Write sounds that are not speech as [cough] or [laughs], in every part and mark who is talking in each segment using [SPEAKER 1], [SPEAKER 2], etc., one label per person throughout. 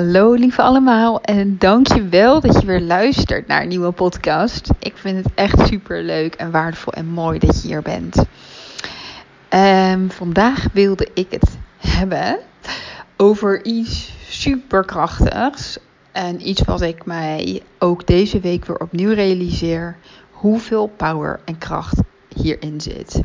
[SPEAKER 1] Hallo lieve allemaal en dankjewel dat je weer luistert naar een nieuwe podcast. Ik vind het echt super leuk en waardevol en mooi dat je hier bent. Um, vandaag wilde ik het hebben over iets superkrachtigs en iets wat ik mij ook deze week weer opnieuw realiseer. Hoeveel power en kracht hierin zit.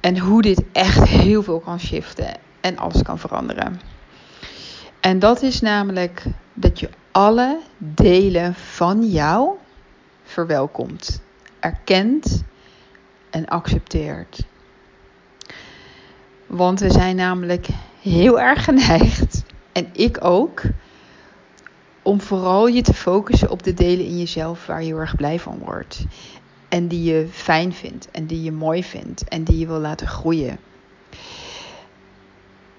[SPEAKER 1] En hoe dit echt heel veel kan shiften en alles kan veranderen. En dat is namelijk dat je alle delen van jou verwelkomt, erkent en accepteert. Want we zijn namelijk heel erg geneigd, en ik ook, om vooral je te focussen op de delen in jezelf waar je heel erg blij van wordt. En die je fijn vindt en die je mooi vindt en die je wil laten groeien.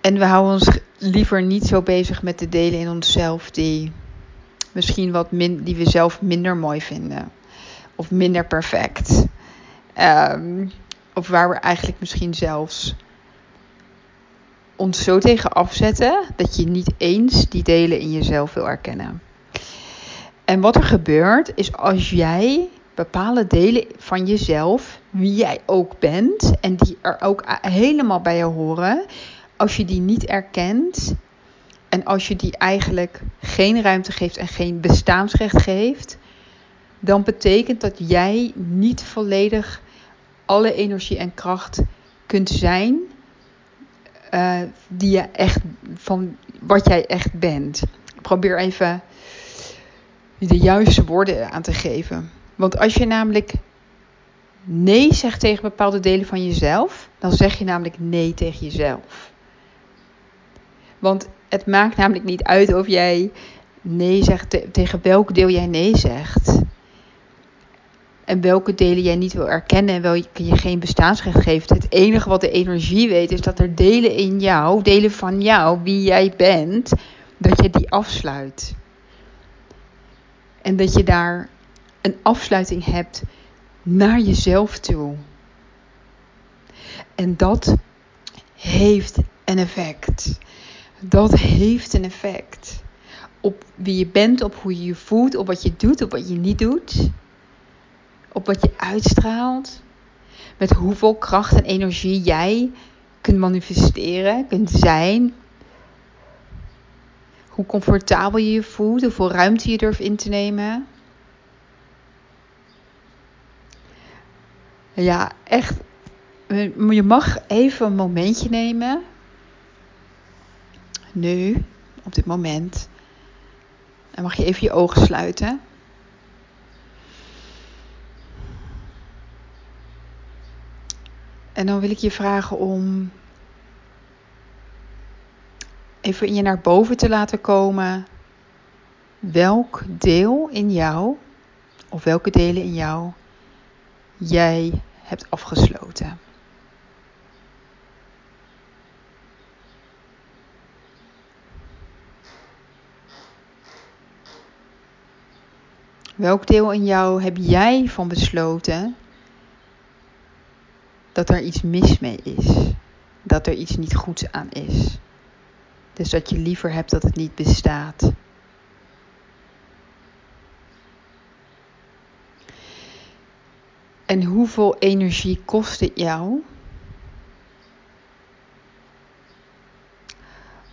[SPEAKER 1] En we houden ons liever niet zo bezig met de delen in onszelf die misschien wat min, die we zelf minder mooi vinden. Of minder perfect. Ehm, of waar we eigenlijk misschien zelfs ons zo tegen afzetten dat je niet eens die delen in jezelf wil erkennen. En wat er gebeurt is als jij bepaalde delen van jezelf, wie jij ook bent en die er ook helemaal bij je horen, als je die niet erkent en als je die eigenlijk geen ruimte geeft en geen bestaansrecht geeft, dan betekent dat jij niet volledig alle energie en kracht kunt zijn uh, die je echt van wat jij echt bent. Ik probeer even de juiste woorden aan te geven. Want als je namelijk nee zegt tegen bepaalde delen van jezelf, dan zeg je namelijk nee tegen jezelf. Want het maakt namelijk niet uit of jij nee zegt tegen welk deel jij nee zegt. En welke delen jij niet wil erkennen en welke je geen bestaansrecht geeft. Het enige wat de energie weet is dat er delen in jou, delen van jou, wie jij bent, dat je die afsluit. En dat je daar een afsluiting hebt naar jezelf toe. En dat heeft een effect dat heeft een effect. Op wie je bent, op hoe je je voelt, op wat je doet, op wat je niet doet. Op wat je uitstraalt. Met hoeveel kracht en energie jij kunt manifesteren, kunt zijn. Hoe comfortabel je je voelt, hoeveel ruimte je durft in te nemen. Ja, echt. Je mag even een momentje nemen nu, op dit moment. Dan mag je even je ogen sluiten. En dan wil ik je vragen om even in je naar boven te laten komen. Welk deel in jou, of welke delen in jou, jij hebt afgesloten. Welk deel in jou heb jij van besloten dat er iets mis mee is? Dat er iets niet goeds aan is? Dus dat je liever hebt dat het niet bestaat. En hoeveel energie kost het jou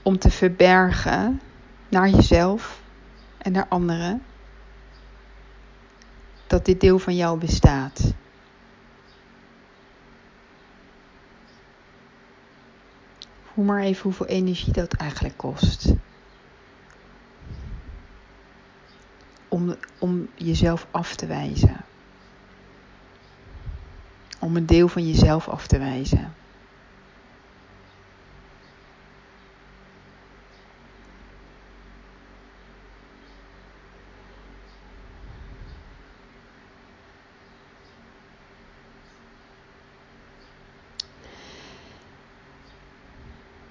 [SPEAKER 1] om te verbergen naar jezelf en naar anderen? Dat dit deel van jou bestaat. Voel maar even hoeveel energie dat eigenlijk kost. Om, om jezelf af te wijzen. Om een deel van jezelf af te wijzen.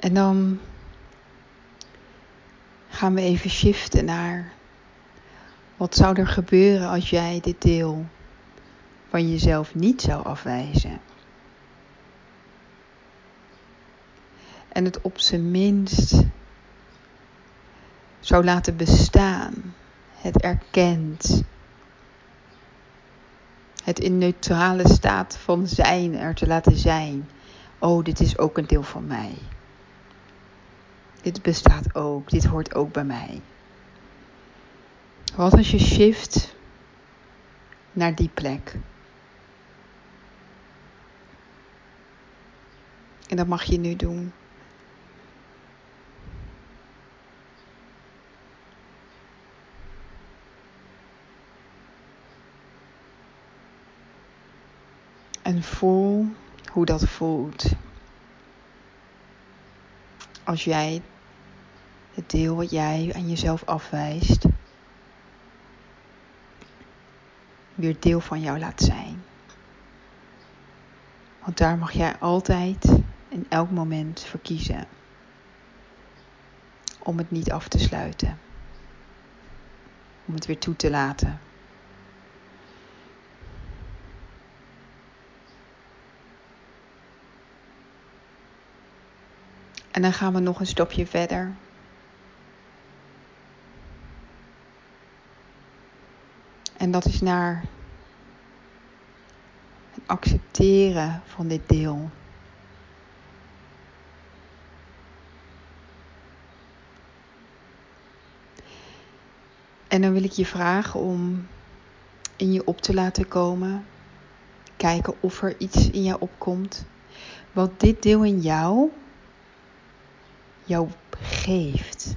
[SPEAKER 1] En dan gaan we even shiften naar wat zou er gebeuren als jij dit deel van jezelf niet zou afwijzen. En het op zijn minst zou laten bestaan. Het erkent. Het in neutrale staat van zijn er te laten zijn. Oh, dit is ook een deel van mij. Dit bestaat ook. Dit hoort ook bij mij. Wat als je shift naar die plek? En dat mag je nu doen. En voel hoe dat voelt. Als jij het deel wat jij aan jezelf afwijst, weer deel van jou laat zijn. Want daar mag jij altijd in elk moment verkiezen om het niet af te sluiten. Om het weer toe te laten. En dan gaan we nog een stapje verder. En dat is naar het accepteren van dit deel. En dan wil ik je vragen om in je op te laten komen. Kijken of er iets in jou opkomt. Wat dit deel in jou jou geeft.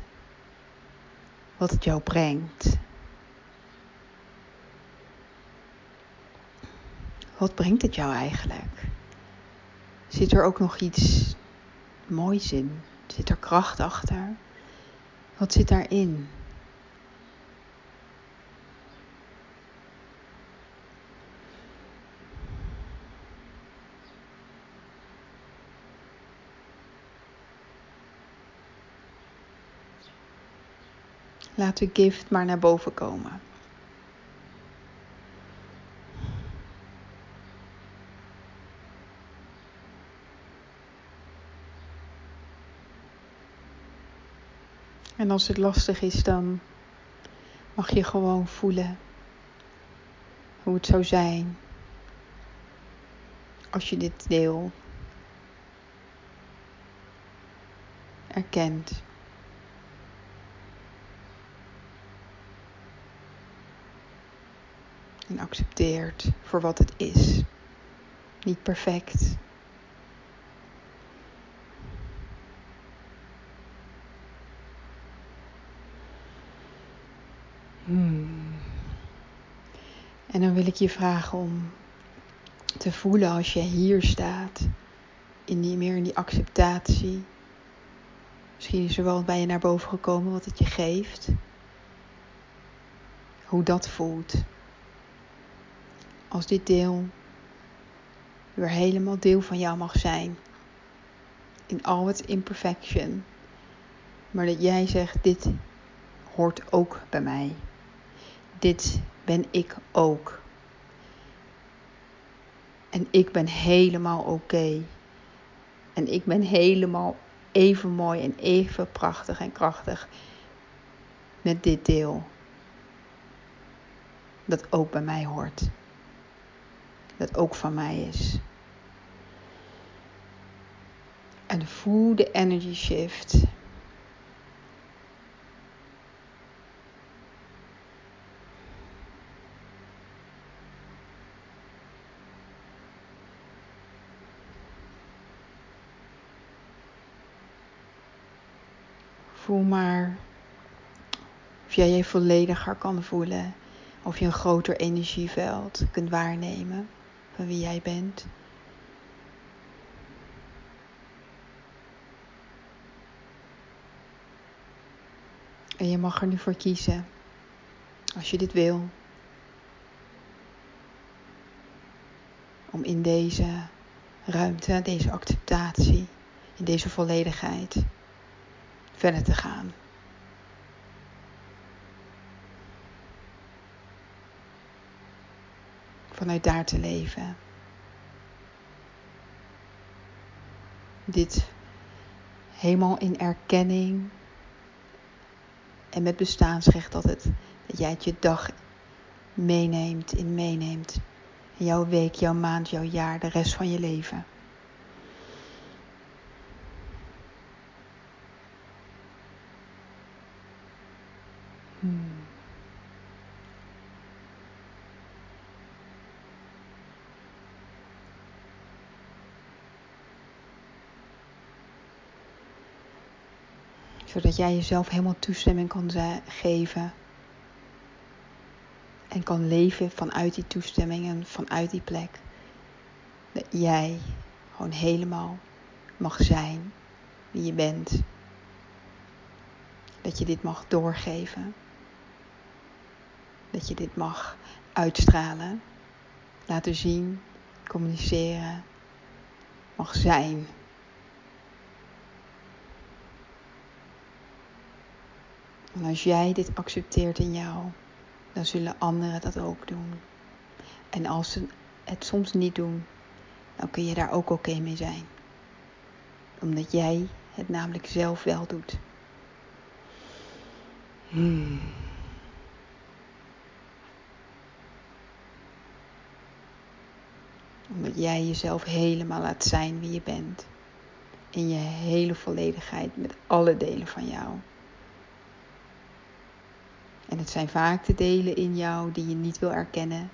[SPEAKER 1] Wat het jou brengt. Wat brengt het jou eigenlijk? Zit er ook nog iets moois in? Zit er kracht achter? Wat zit daarin? Laat de gift maar naar boven komen. En als het lastig is, dan mag je gewoon voelen hoe het zou zijn als je dit deel erkent. En accepteert voor wat het is. Niet perfect. Hmm. En dan wil ik je vragen om te voelen als je hier staat, in die, meer in die acceptatie. Misschien is er wel bij je naar boven gekomen wat het je geeft. Hoe dat voelt als dit deel weer helemaal deel van jou mag zijn. In al het imperfection. Maar dat jij zegt, dit hoort ook bij mij. Dit ben ik ook. En ik ben helemaal oké. En ik ben helemaal even mooi en even prachtig en krachtig met dit deel. Dat ook bij mij hoort dat ook van mij is. En voel de energy shift. Voel maar of jij je vollediger kan voelen. Of je een groter energieveld kunt waarnemen van wie jij bent. En je mag er nu voor kiezen, als je dit wil, om in deze ruimte, deze acceptatie, in deze volledigheid verder te gaan. vanuit daar te leven. Dit helemaal in erkenning En met bestaansrecht dat, het, dat jij het je dag meeneemt, in meeneemt. jouw week, jouw maand, jouw jaar, de rest van je leven. Zodat jij jezelf helemaal toestemming kan geven. En kan leven vanuit die toestemming en vanuit die plek. Dat jij gewoon helemaal mag zijn wie je bent. Dat je dit mag doorgeven. Dat je dit mag uitstralen, laten zien, communiceren, mag zijn. En als jij dit accepteert in jou, dan zullen anderen dat ook doen. En als ze het soms niet doen, dan kun je daar ook oké mee zijn. Omdat jij het namelijk zelf wel doet. Hmm. Omdat jij jezelf helemaal laat zijn wie je bent. In je hele volledigheid met alle delen van jou. En het zijn vaak de delen in jou die je niet wil erkennen.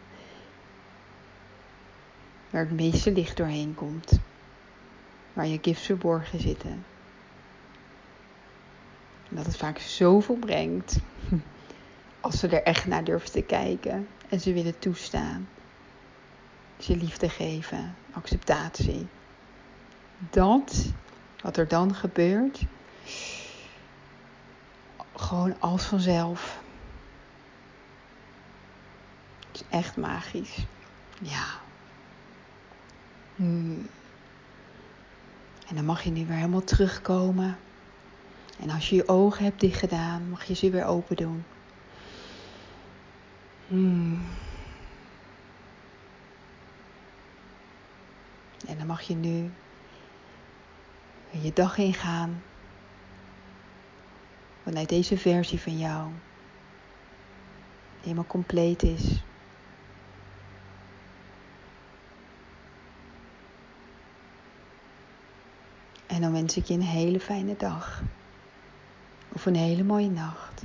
[SPEAKER 1] Waar het meeste licht doorheen komt. Waar je gifts verborgen zitten. En dat het vaak zoveel brengt. [laughs] Als ze er echt naar durven te kijken. En ze willen toestaan. Je liefde geven. Acceptatie. Dat, wat er dan gebeurt. Gewoon als vanzelf is echt magisch. Ja. Hmm. En dan mag je nu weer helemaal terugkomen. En als je je ogen hebt dicht gedaan, mag je ze weer open doen. Hmm. En dan mag je nu je dag ingaan. Vanuit deze versie van jou. Die helemaal compleet is. En dan wens ik je een hele fijne dag. Of een hele mooie nacht.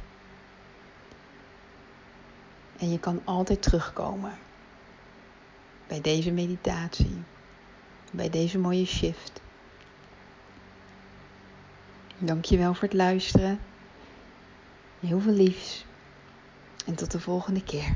[SPEAKER 1] En je kan altijd terugkomen bij deze meditatie, bij deze mooie shift. Dankjewel voor het luisteren. Heel veel liefs. En tot de volgende keer.